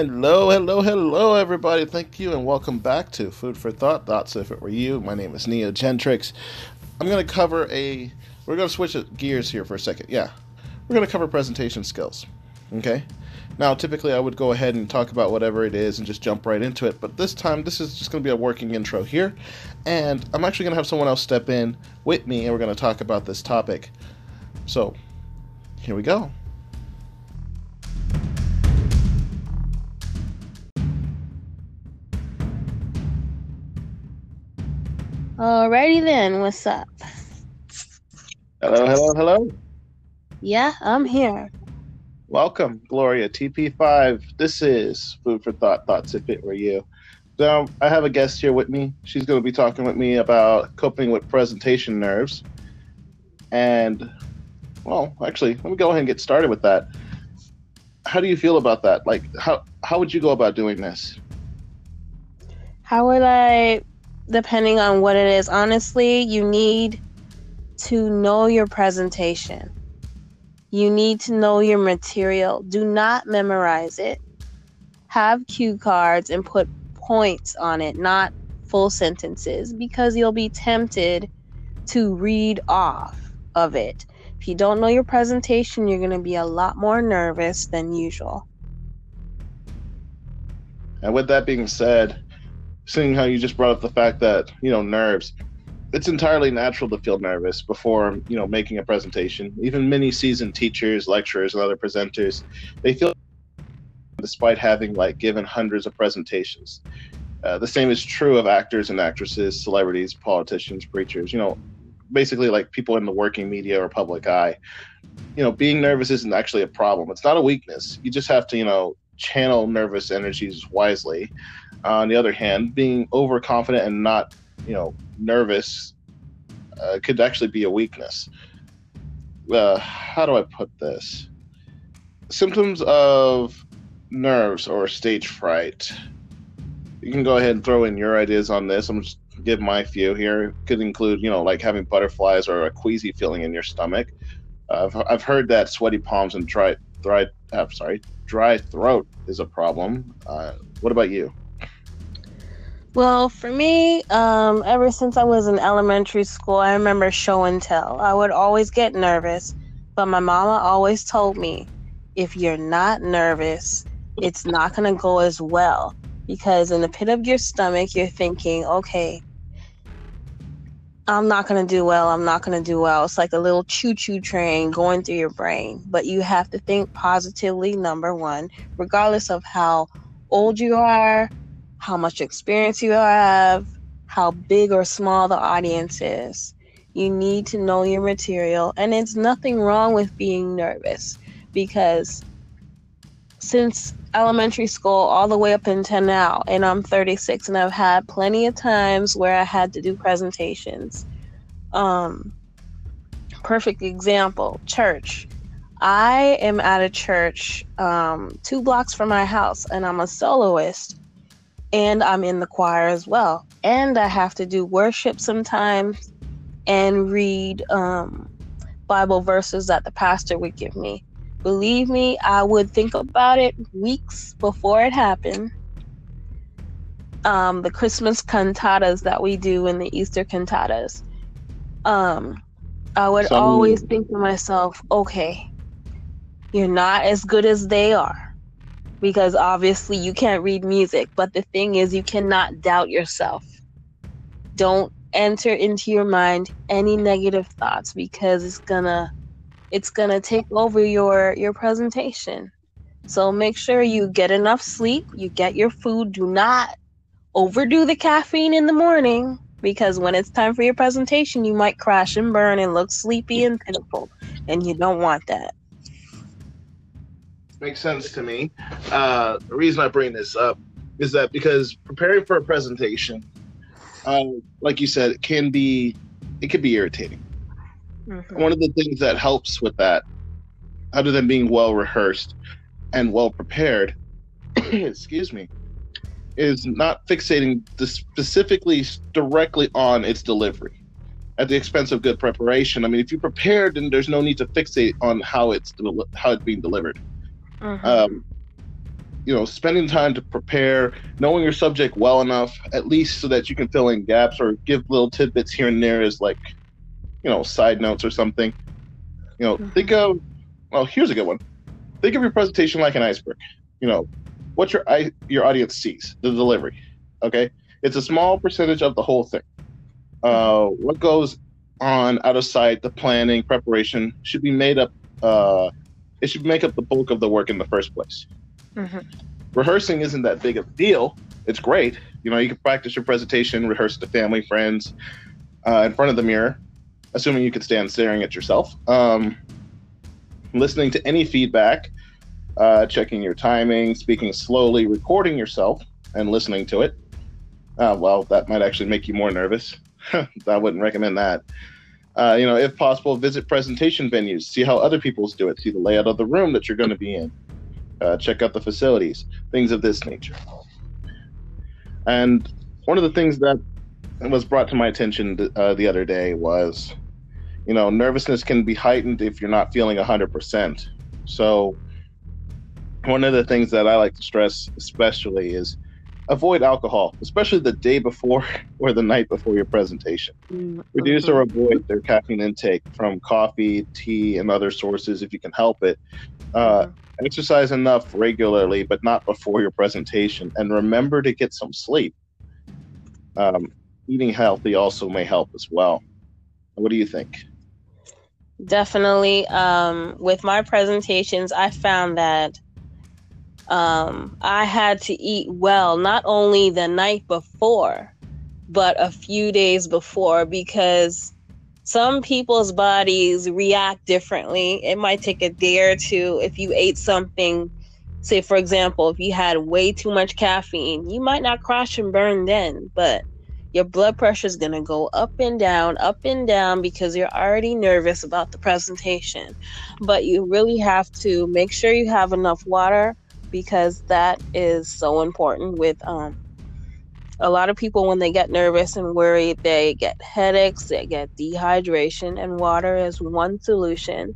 Hello, hello, hello, everybody. Thank you and welcome back to Food for Thought. Thoughts if it were you. My name is Neo Gentrix. I'm going to cover a. We're going to switch gears here for a second. Yeah. We're going to cover presentation skills. Okay? Now, typically, I would go ahead and talk about whatever it is and just jump right into it, but this time, this is just going to be a working intro here, and I'm actually going to have someone else step in with me, and we're going to talk about this topic. So, here we go. Alrighty then, what's up? Hello, hello, hello. Yeah, I'm here. Welcome, Gloria TP5. This is Food for Thought, Thoughts If It Were You. So I have a guest here with me. She's going to be talking with me about coping with presentation nerves. And, well, actually, let me go ahead and get started with that. How do you feel about that? Like, how, how would you go about doing this? How would I depending on what it is. Honestly, you need to know your presentation. You need to know your material. Do not memorize it. Have cue cards and put points on it, not full sentences, because you'll be tempted to read off of it. If you don't know your presentation, you're going to be a lot more nervous than usual. And with that being said, seeing how you just brought up the fact that you know nerves it's entirely natural to feel nervous before you know making a presentation. Even many seasoned teachers lecturers and other presenters they feel despite having like given hundreds of presentations. Uh, the same is true of actors and actresses celebrities politicians preachers you know basically like people in the working media or public eye. You know being nervous isn't actually a problem. It's not a weakness. You just have to you know channel nervous energies wisely on the other hand, being overconfident and not, you know, nervous uh, could actually be a weakness. Uh, how do I put this? Symptoms of nerves or stage fright. You can go ahead and throw in your ideas on this. I'm just give my few here. Could include, you know, like having butterflies or a queasy feeling in your stomach. Uh, I've, I've heard that sweaty palms and dry, dry, uh, sorry, dry throat is a problem. Uh, what about you? Well, for me, um, ever since I was in elementary school, I remember show and tell. I would always get nervous, but my mama always told me if you're not nervous, it's not going to go as well. Because in the pit of your stomach, you're thinking, okay, I'm not going to do well. I'm not going to do well. It's like a little choo choo train going through your brain. But you have to think positively, number one, regardless of how old you are, how much experience you have, how big or small the audience is. You need to know your material, and it's nothing wrong with being nervous because since elementary school all the way up until now, and I'm 36, and I've had plenty of times where I had to do presentations. Um, perfect example church. I am at a church um, two blocks from my house, and I'm a soloist and I'm in the choir as well. And I have to do worship sometimes and read um, Bible verses that the pastor would give me. Believe me, I would think about it weeks before it happened. Um, the Christmas cantatas that we do and the Easter cantatas. Um, I would always think to myself, okay, you're not as good as they are because obviously you can't read music. But the thing is, you cannot doubt yourself. Don't enter into your mind any negative thoughts because it's gonna it's gonna take over your your presentation. So make sure you get enough sleep, you get your food, do not overdo the caffeine in the morning because when it's time for your presentation, you might crash and burn and look sleepy and pitiful, and you don't want that makes sense to me. Uh, the reason I bring this up is that because preparing for a presentation, uh, like you said, it can be it can be irritating. Mm-hmm. One of the things that helps with that, other than being well rehearsed and well prepared, excuse me, is not fixating the specifically directly on its delivery at the expense of good preparation. I mean, if you prepared, then there's no need to fixate on how it's how it's being delivered. Mm-hmm. Um, you know, spending time to prepare, knowing your subject well enough, at least so that you can fill in gaps or give little tidbits here and there, is like, you know, side notes or something. You know, mm-hmm. think of, well, here's a good one. Think of your presentation like an iceberg. You know, what your your audience sees, the delivery. Okay, it's a small percentage of the whole thing. Uh, what goes on out of sight, the planning, preparation should be made up. Uh, it should make up the bulk of the work in the first place. Mm-hmm. Rehearsing isn't that big of a deal. It's great. You know, you can practice your presentation, rehearse to family, friends, uh, in front of the mirror, assuming you can stand staring at yourself. Um, listening to any feedback, uh, checking your timing, speaking slowly, recording yourself, and listening to it. Uh, well, that might actually make you more nervous. I wouldn't recommend that. Uh, you know, if possible, visit presentation venues, see how other people's do it, see the layout of the room that you're going to be in, uh, check out the facilities, things of this nature. And one of the things that was brought to my attention uh, the other day was, you know, nervousness can be heightened if you're not feeling 100%. So, one of the things that I like to stress, especially, is avoid alcohol, especially the day before or the night before your presentation. Mm-hmm. Reduce or avoid their caffeine intake from coffee, tea, and other sources if you can help it. Uh, mm-hmm. Exercise enough regularly, but not before your presentation. And remember to get some sleep. Um, eating healthy also may help as well. What do you think? Definitely. Um, with my presentations, I found that um, I had to eat well, not only the night before, but a few days before, because some people's bodies react differently. It might take a day or two if you ate something. Say, for example, if you had way too much caffeine, you might not crash and burn then, but your blood pressure is going to go up and down, up and down because you're already nervous about the presentation. But you really have to make sure you have enough water because that is so important with um a lot of people when they get nervous and worried they get headaches they get dehydration and water is one solution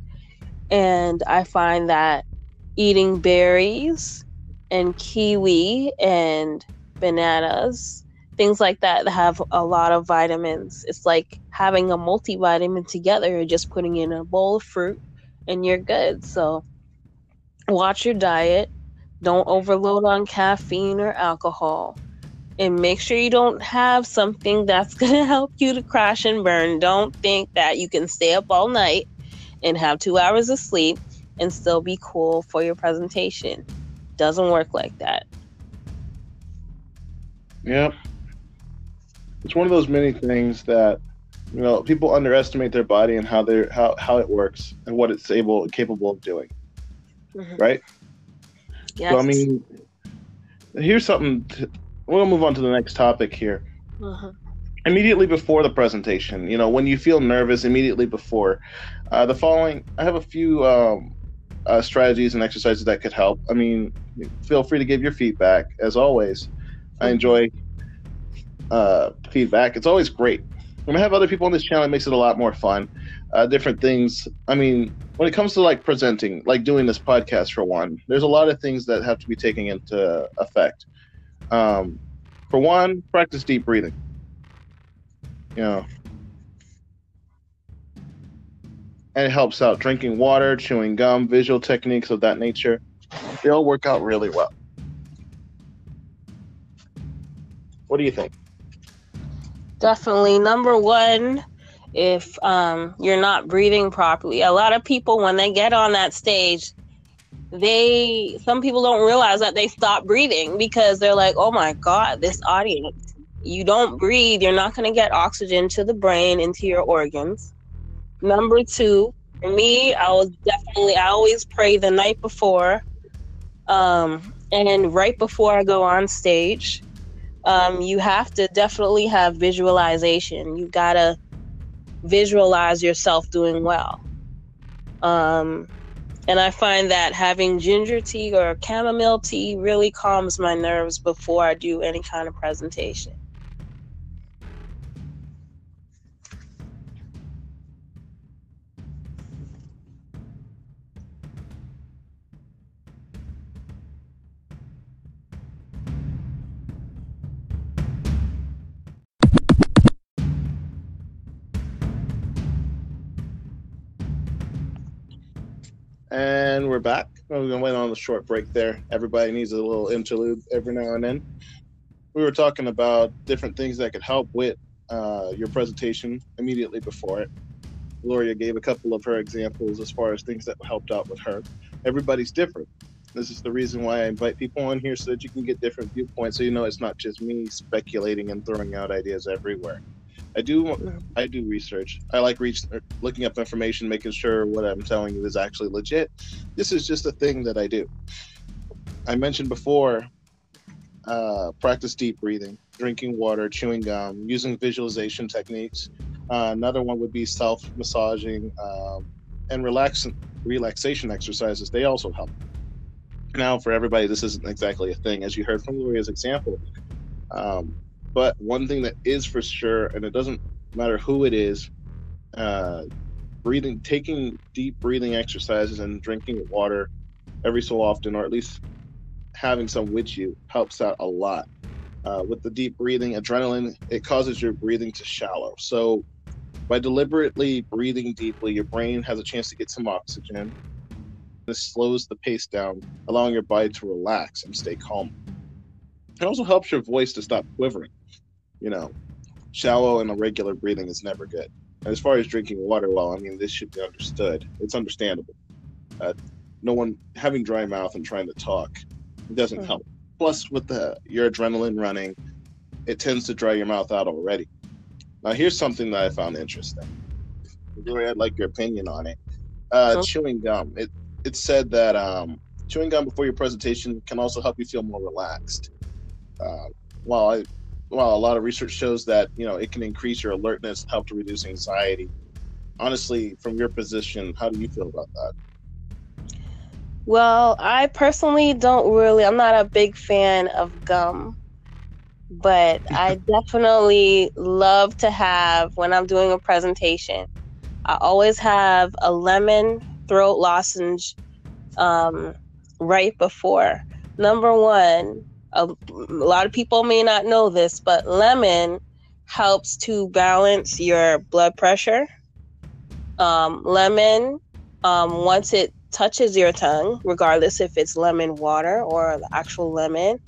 and i find that eating berries and kiwi and bananas things like that have a lot of vitamins it's like having a multivitamin together you're just putting in a bowl of fruit and you're good so watch your diet don't overload on caffeine or alcohol. And make sure you don't have something that's going to help you to crash and burn. Don't think that you can stay up all night and have two hours of sleep and still be cool for your presentation. Doesn't work like that. Yeah. It's one of those many things that you know people underestimate their body and how they how how it works and what it's able capable of doing. Mm-hmm. Right? Yes. So I mean, here's something. To, we'll move on to the next topic here. Uh-huh. Immediately before the presentation, you know, when you feel nervous, immediately before, uh, the following, I have a few um, uh, strategies and exercises that could help. I mean, feel free to give your feedback. As always, I enjoy uh, feedback. It's always great. When I have other people on this channel, it makes it a lot more fun uh, different things. I mean, when it comes to like presenting, like doing this podcast for one, there's a lot of things that have to be taken into effect. Um, for one, practice deep breathing. You know, and it helps out. Drinking water, chewing gum, visual techniques of that nature, they all work out really well. What do you think? Definitely. Number one, if um, you're not breathing properly. A lot of people, when they get on that stage, they some people don't realize that they stop breathing because they're like, oh my God, this audience. You don't breathe, you're not going to get oxygen to the brain, into your organs. Number two, for me, I was definitely, I always pray the night before um, and right before I go on stage. Um, you have to definitely have visualization. You gotta visualize yourself doing well. Um, and I find that having ginger tea or chamomile tea really calms my nerves before I do any kind of presentation. And we're back. We went on a short break there. Everybody needs a little interlude every now and then. We were talking about different things that could help with uh, your presentation immediately before it. Gloria gave a couple of her examples as far as things that helped out with her. Everybody's different. This is the reason why I invite people on here so that you can get different viewpoints so you know it's not just me speculating and throwing out ideas everywhere. I do I do research. I like reach, looking up information, making sure what I'm telling you is actually legit. This is just a thing that I do. I mentioned before uh, practice deep breathing, drinking water, chewing gum, using visualization techniques. Uh, another one would be self massaging um, and relax relaxation exercises. They also help. Now, for everybody, this isn't exactly a thing, as you heard from Gloria's example. Um, but one thing that is for sure, and it doesn't matter who it is, uh, breathing, taking deep breathing exercises and drinking water every so often, or at least having some with you, helps out a lot. Uh, with the deep breathing, adrenaline, it causes your breathing to shallow. So, by deliberately breathing deeply, your brain has a chance to get some oxygen. This slows the pace down, allowing your body to relax and stay calm. It also helps your voice to stop quivering you know, shallow and irregular breathing is never good. And as far as drinking water, well, I mean, this should be understood. It's understandable. Uh, no one having dry mouth and trying to talk it doesn't mm. help. Plus, with the your adrenaline running, it tends to dry your mouth out already. Now, here's something that I found interesting. Really, I'd like your opinion on it. Uh, Chewing gum. It it said that um, chewing gum before your presentation can also help you feel more relaxed. Uh, while I well, a lot of research shows that you know it can increase your alertness, help to reduce anxiety. Honestly, from your position, how do you feel about that? Well, I personally don't really. I'm not a big fan of gum, but I definitely love to have when I'm doing a presentation. I always have a lemon throat lozenge um, right before. Number one, a, a lot of people may not know this, but lemon helps to balance your blood pressure. Um, lemon, um, once it touches your tongue, regardless if it's lemon water or the actual lemon,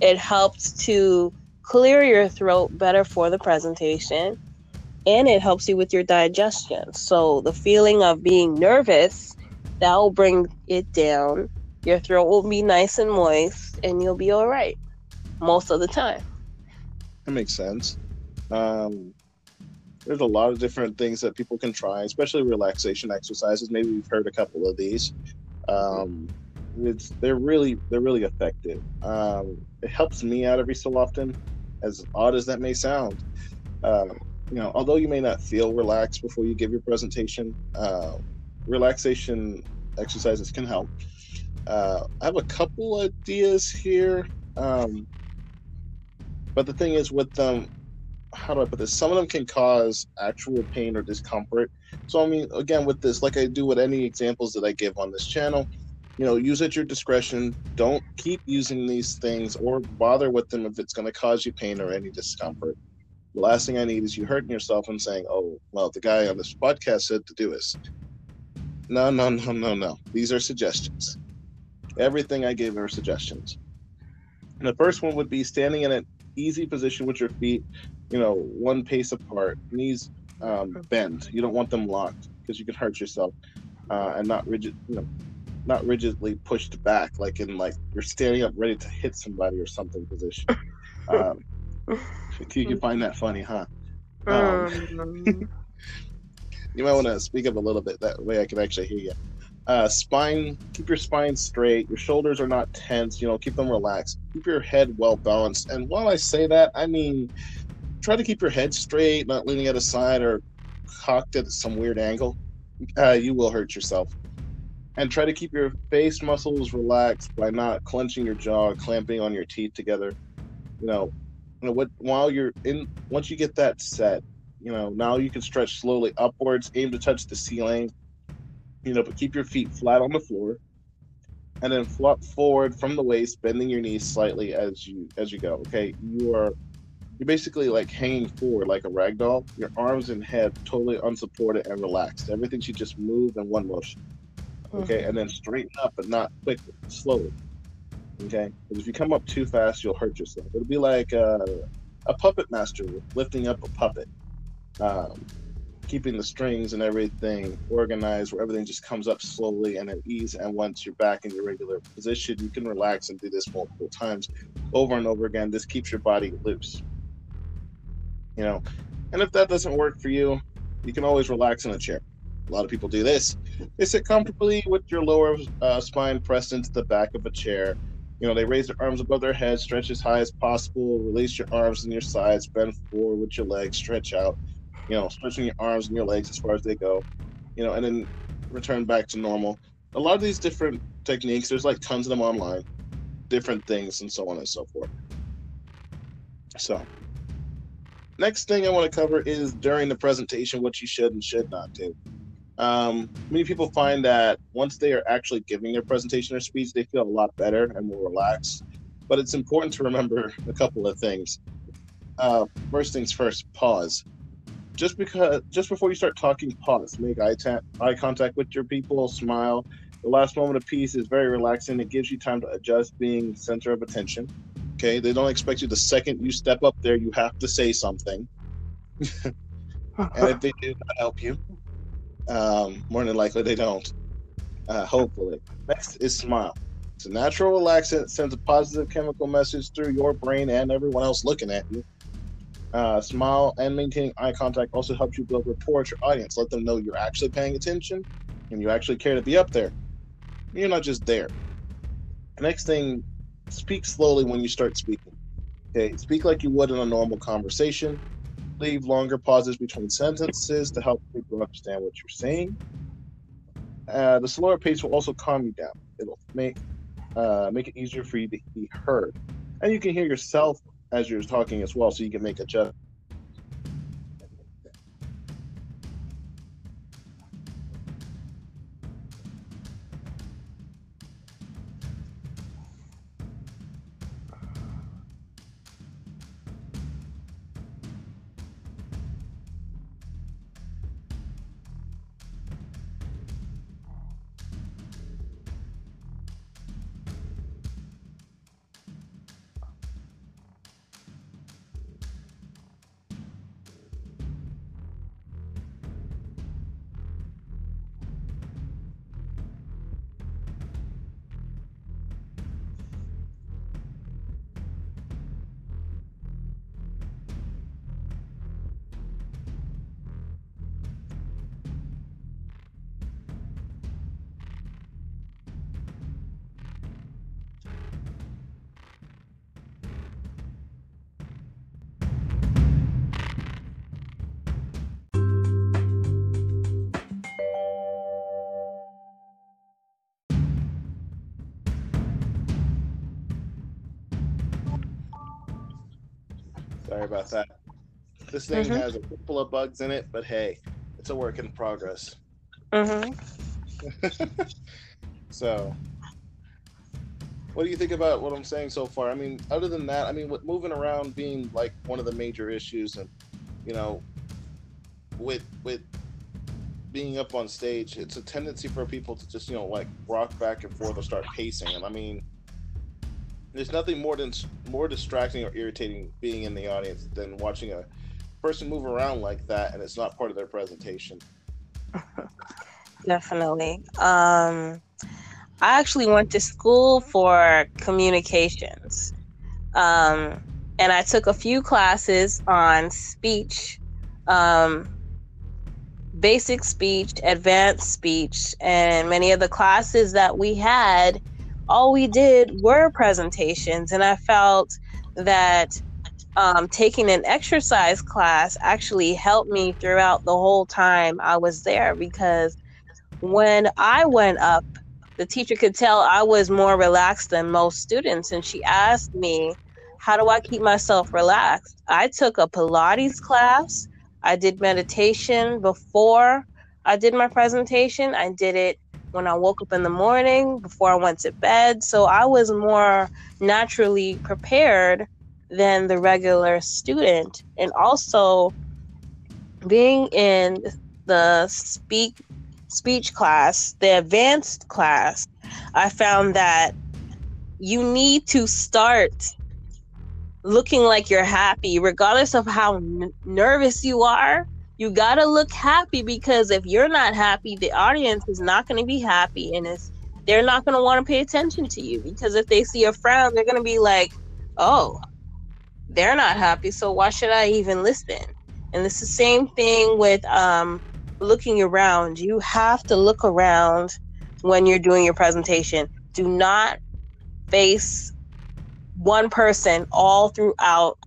it helps to clear your throat better for the presentation and it helps you with your digestion. So the feeling of being nervous, that will bring it down. Your throat will be nice and moist and you'll be all right most of the time. That makes sense. Um, there's a lot of different things that people can try, especially relaxation exercises. Maybe we've heard a couple of these. Um, it's they're really they're really effective. Um, it helps me out every so often, as odd as that may sound. Um, you know, although you may not feel relaxed before you give your presentation, uh, relaxation exercises can help. Uh, I have a couple ideas here, um, but the thing is, with them, how do I put this? Some of them can cause actual pain or discomfort. So, I mean, again, with this, like I do with any examples that I give on this channel, you know, use at your discretion. Don't keep using these things or bother with them if it's going to cause you pain or any discomfort. The last thing I need is you hurting yourself and saying, oh, well, the guy on this podcast said to do this. No, no, no, no, no. These are suggestions. Everything I gave her suggestions. And the first one would be standing in an easy position with your feet, you know, one pace apart, knees um, bend. You don't want them locked because you can hurt yourself, uh, and not rigid, you know, not rigidly pushed back, like in like you're standing up ready to hit somebody or something position. Um, you can find that funny, huh? Um, you might want to speak up a little bit that way I can actually hear you. Uh, spine, keep your spine straight. Your shoulders are not tense. You know, keep them relaxed. Keep your head well balanced. And while I say that, I mean, try to keep your head straight, not leaning at a side or cocked at some weird angle. Uh, you will hurt yourself. And try to keep your face muscles relaxed by not clenching your jaw, clamping on your teeth together. You know, you know what? While you're in, once you get that set, you know, now you can stretch slowly upwards, aim to touch the ceiling you know, but keep your feet flat on the floor, and then flop forward from the waist, bending your knees slightly as you as you go. Okay, you are you're basically like hanging forward like a rag doll. Your arms and head totally unsupported and relaxed. Everything should just move in one motion. Okay, Mhm. and then straighten up, but not quickly, slowly. Okay, because if you come up too fast, you'll hurt yourself. It'll be like uh, a puppet master lifting up a puppet, um, keeping the strings and everything organized, where everything just comes up slowly and at ease. And once you're back in your regular position, you can relax and do this multiple times, over and over again. This keeps your body loose. You know, and if that doesn't work for you, you can always relax in a chair. A lot of people do this. They sit comfortably with your lower uh, spine pressed into the back of a chair. You know, they raise their arms above their head, stretch as high as possible, release your arms and your sides, bend forward with your legs, stretch out. You know, stretching your arms and your legs as far as they go. You know, and then return back to normal. A lot of these different techniques, there's like tons of them online, different things, and so on and so forth. So, next thing I want to cover is during the presentation what you should and should not do. Um, many people find that once they are actually giving their presentation or speech, they feel a lot better and more relaxed. But it's important to remember a couple of things. Uh, first things first, pause. Just because, just before you start talking, pause. Make eye, ta- eye contact with your people. Smile. The last moment of peace is very relaxing. It gives you time to adjust, being center of attention. Okay, they don't expect you the second you step up there, you have to say something. and if they do not help you, um, more than likely they don't. Uh, hopefully. Next is smile. It's a natural relaxant, sends a positive chemical message through your brain and everyone else looking at you. Uh, smile and maintaining eye contact also helps you build rapport with your audience. Let them know you're actually paying attention and you actually care to be up there. You're not just there. Next thing, speak slowly when you start speaking. Okay, speak like you would in a normal conversation leave longer pauses between sentences to help people understand what you're saying. Uh, the slower pace will also calm you down. It'll make uh, make it easier for you to be heard, and you can hear yourself as you're talking as well, so you can make adjustments. Sorry about that. This thing Mhm. has a couple of bugs in it, but hey, it's a work in progress. hmm So, what do you think about what I'm saying so far? I mean, other than that, I mean, with moving around being like one of the major issues, and you know, with with being up on stage, it's a tendency for people to just you know like rock back and forth or start pacing. And I mean, there's nothing more than more distracting or irritating being in the audience than watching a person move around like that, and it's not part of their presentation. Definitely. Um, I actually went to school for communications. Um, and I took a few classes on speech, um, basic speech, advanced speech, and many of the classes that we had, all we did were presentations. And I felt that um, taking an exercise class actually helped me throughout the whole time I was there because when I went up, the teacher could tell I was more relaxed than most students. And she asked me, How do I keep myself relaxed? I took a Pilates class. I did meditation before I did my presentation. I did it when I woke up in the morning, before I went to bed. So I was more naturally prepared than the regular student. And also, being in the speak speech class, the advanced class, I found that you need to start looking like you're happy, regardless of how n- nervous you are. You got to look happy because if you're not happy, the audience is not to be happy and it's they're not want to pay attention to you because if they see a frown, they're to be like, "Oh, they're not happy, so why should I even listen?" And it's the same thing with um, looking around. You have to look around when you're doing your presentation. Do not face one person all throughout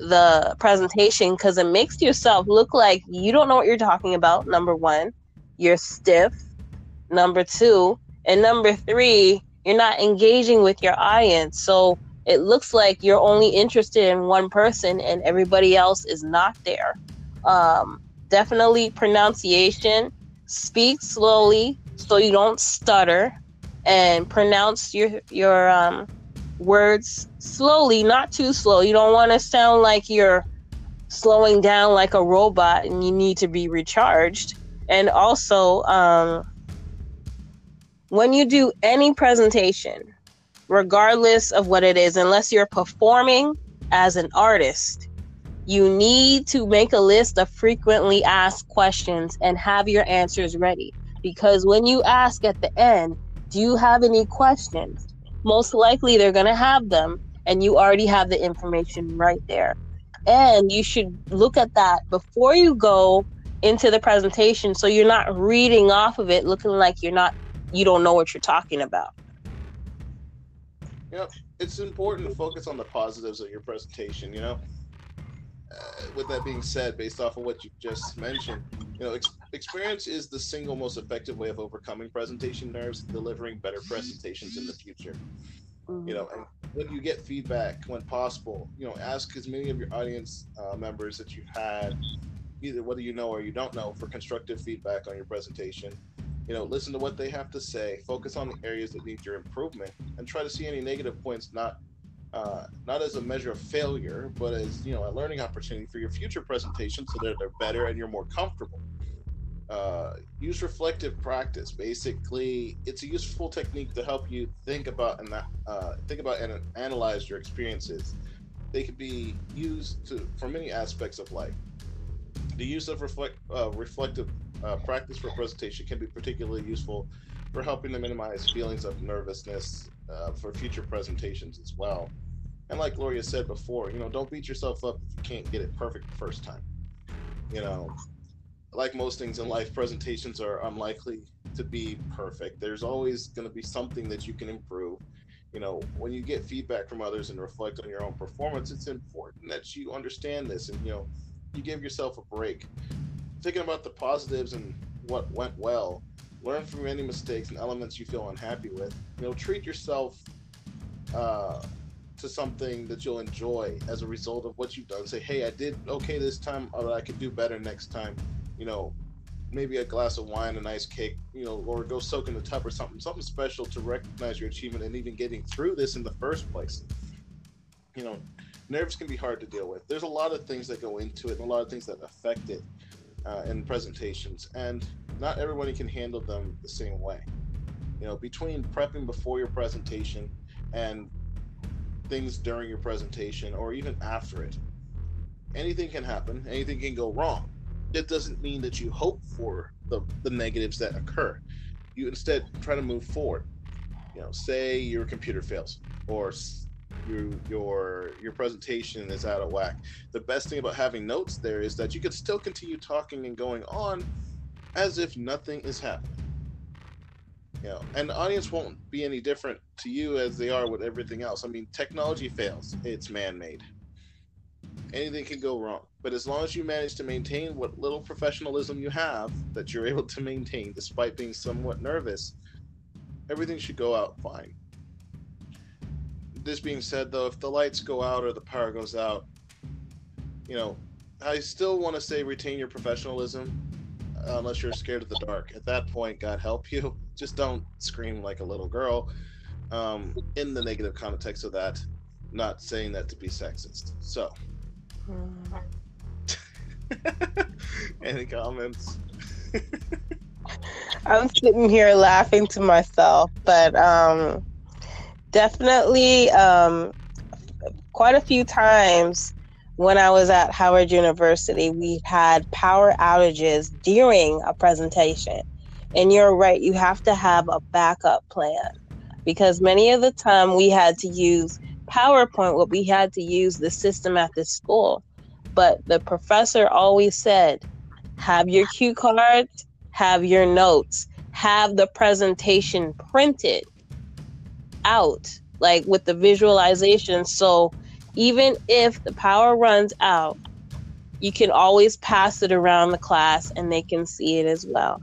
the presentation because it makes yourself look like you don't know what you're talking about. Number one, you're stiff. Number two, and number three, you're not engaging with your audience. So it looks like you're only interested in one person and everybody else is not there. Um, definitely pronunciation. Speak slowly so you don't stutter and pronounce your your um, words slowly, not too slow. You don't want to sound like you're slowing down like a robot and you need to be recharged. And also, um, when you do any presentation, regardless of what it is, unless you're performing as an artist, you need to make a list of frequently asked questions and have your answers ready. Because when you ask at the end, do you have any questions? Most likely they're going to have them, and you already have the information right there. And you should look at that before you go into the presentation so you're not reading off of it looking like you're not you don't know what you're talking about. Yep, it's important to focus on the positives of your presentation. You know, uh, with that being said, based off of what you just mentioned, you know, ex- experience is the single most effective way of overcoming presentation nerves, delivering better presentations in the future. Mm-hmm. You know, and when you get feedback, when possible, you know, ask as many of your audience uh, members that you've had, either whether you know or you don't know, for constructive feedback on your presentation you know listen to what they have to say focus on the areas that need your improvement and try to see any negative points not uh, not as a measure of failure but as you know a learning opportunity for your future presentation, so that they're better and you're more comfortable. Uh, use reflective practice. Basically it's a useful technique to help you think about and uh, think about and analyze your experiences. They can be used to for many aspects of life. The use of reflect, uh, reflective uh, practice for presentation can be particularly useful for helping to minimize feelings of nervousness uh, for future presentations as well. And like Gloria said before, you know, don't beat yourself up if you can't get it perfect the first time. You know, like most things in life, presentations are unlikely to be perfect. There's always going to be something that you can improve. You know, when you get feedback from others and reflect on your own performance, it's important that you understand this and, you know, you give yourself a break thinking about the positives and what went well. Learn from any mistakes and elements you feel unhappy with. You know, treat yourself uh, to something that you'll enjoy as a result of what you've done. Say, hey, I did okay this time, but I could do better next time. You know, maybe a glass of wine, a nice cake, you know, or go soak in the tub or something, something special to recognize your achievement and even getting through this in the first place. You know, nerves can be hard to deal with. There's a lot of things that go into it and a lot of things that affect it uh, in presentations, and not everybody can handle them the same way. You know, between prepping before your presentation and things during your presentation or even after it, anything can happen, anything can go wrong. It doesn't mean that you hope for the, the negatives that occur. You instead try to move forward. You know, say your computer fails or your your your presentation is out of whack. The best thing about having notes there is that you can still continue talking and going on as if nothing is happening. You know, and the audience won't be any different to you as they are with everything else. I mean, technology fails; it's man-made. Anything can go wrong, but as long as you manage to maintain what little professionalism you have that you're able to maintain despite being somewhat nervous, everything should go out fine this being said, though, if the lights go out or the power goes out, you know, I still want to say retain your professionalism, unless you're scared of the dark. At that point, God help you. Just don't scream like a little girl. Um, in the negative context of that, not saying that to be sexist. So, any comments? I'm sitting here laughing to myself, but um, definitely um, quite a few times when I was at Howard University, we had power outages during a presentation. And you're right, you have to have a backup plan because many of the time we had to use PowerPoint, what we had to use the system at the school. But the professor always said, have your cue cards, have your notes, have the presentation printed out, like with the visualization. So even if the power runs out, you can always pass it around the class and they can see it as well.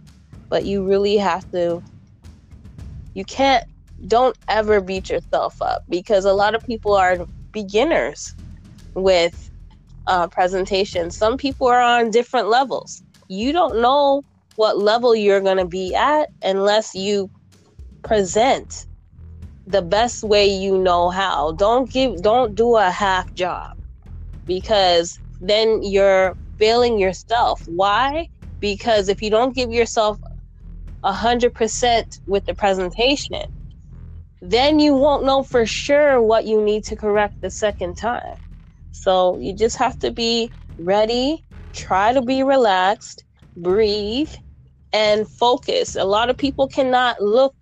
But you really have to, you can't, don't ever beat yourself up because a lot of people are beginners with uh, presentations. Some people are on different levels. You don't know what level you're going to be at unless you present the best way you know how. Don't give don't do a half job because then you're failing yourself. Why? Because if you don't give yourself a hundred percent with the presentation, then you won't know for sure what you need to correct the second time. So you just have to be ready, try to be relaxed, breathe, and focus. A lot of people cannot look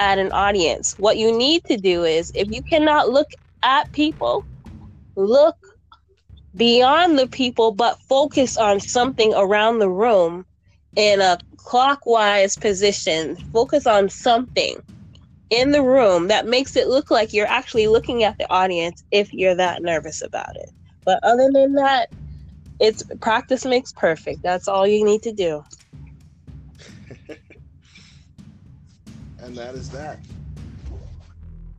at an audience. What you need to do is if you cannot look at people, look beyond the people, but focus on something around the room in a clockwise position. Focus on something in the room that makes it look like you're actually looking at the audience if you're that nervous about it. But other than that, it's practice makes perfect. That's all you need to do. And that is that.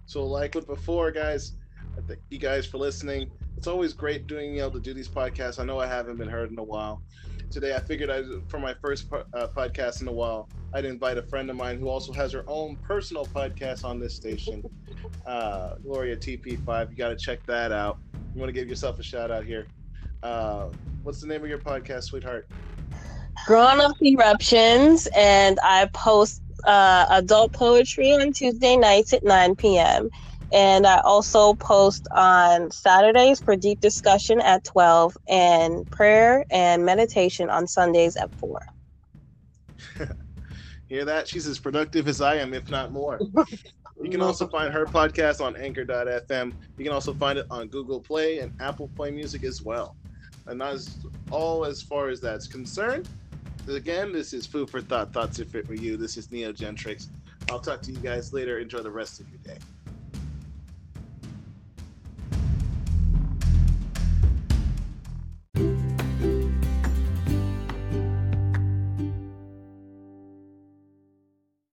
So, like with before, guys, I thank you guys for listening. It's always great doing able to do these podcasts. I know I haven't been heard in a while. Today, I figured I, for my first uh, podcast in a while, I'd invite a friend of mine who also has her own personal podcast on this station, uh, Gloria TP5. You got to check that out. You want to give yourself a shout out here. Uh, what's the name of your podcast, sweetheart? Grown Up Eruptions, and I post uh, adult poetry on Tuesday nights at 9 p.m. And I also post on Saturdays for deep discussion at 12 and prayer and meditation on Sundays at 4. Hear that? She's as productive as I am, if not more. You can also find her podcast on anchor.fm. You can also find it on Google Play and Apple Play Music as well. And that's all as far as that's concerned. Again, this is Food for Thought. Thoughts are fit for you. This is Neo Gentrix. I'll talk to you guys later. Enjoy the rest of your day.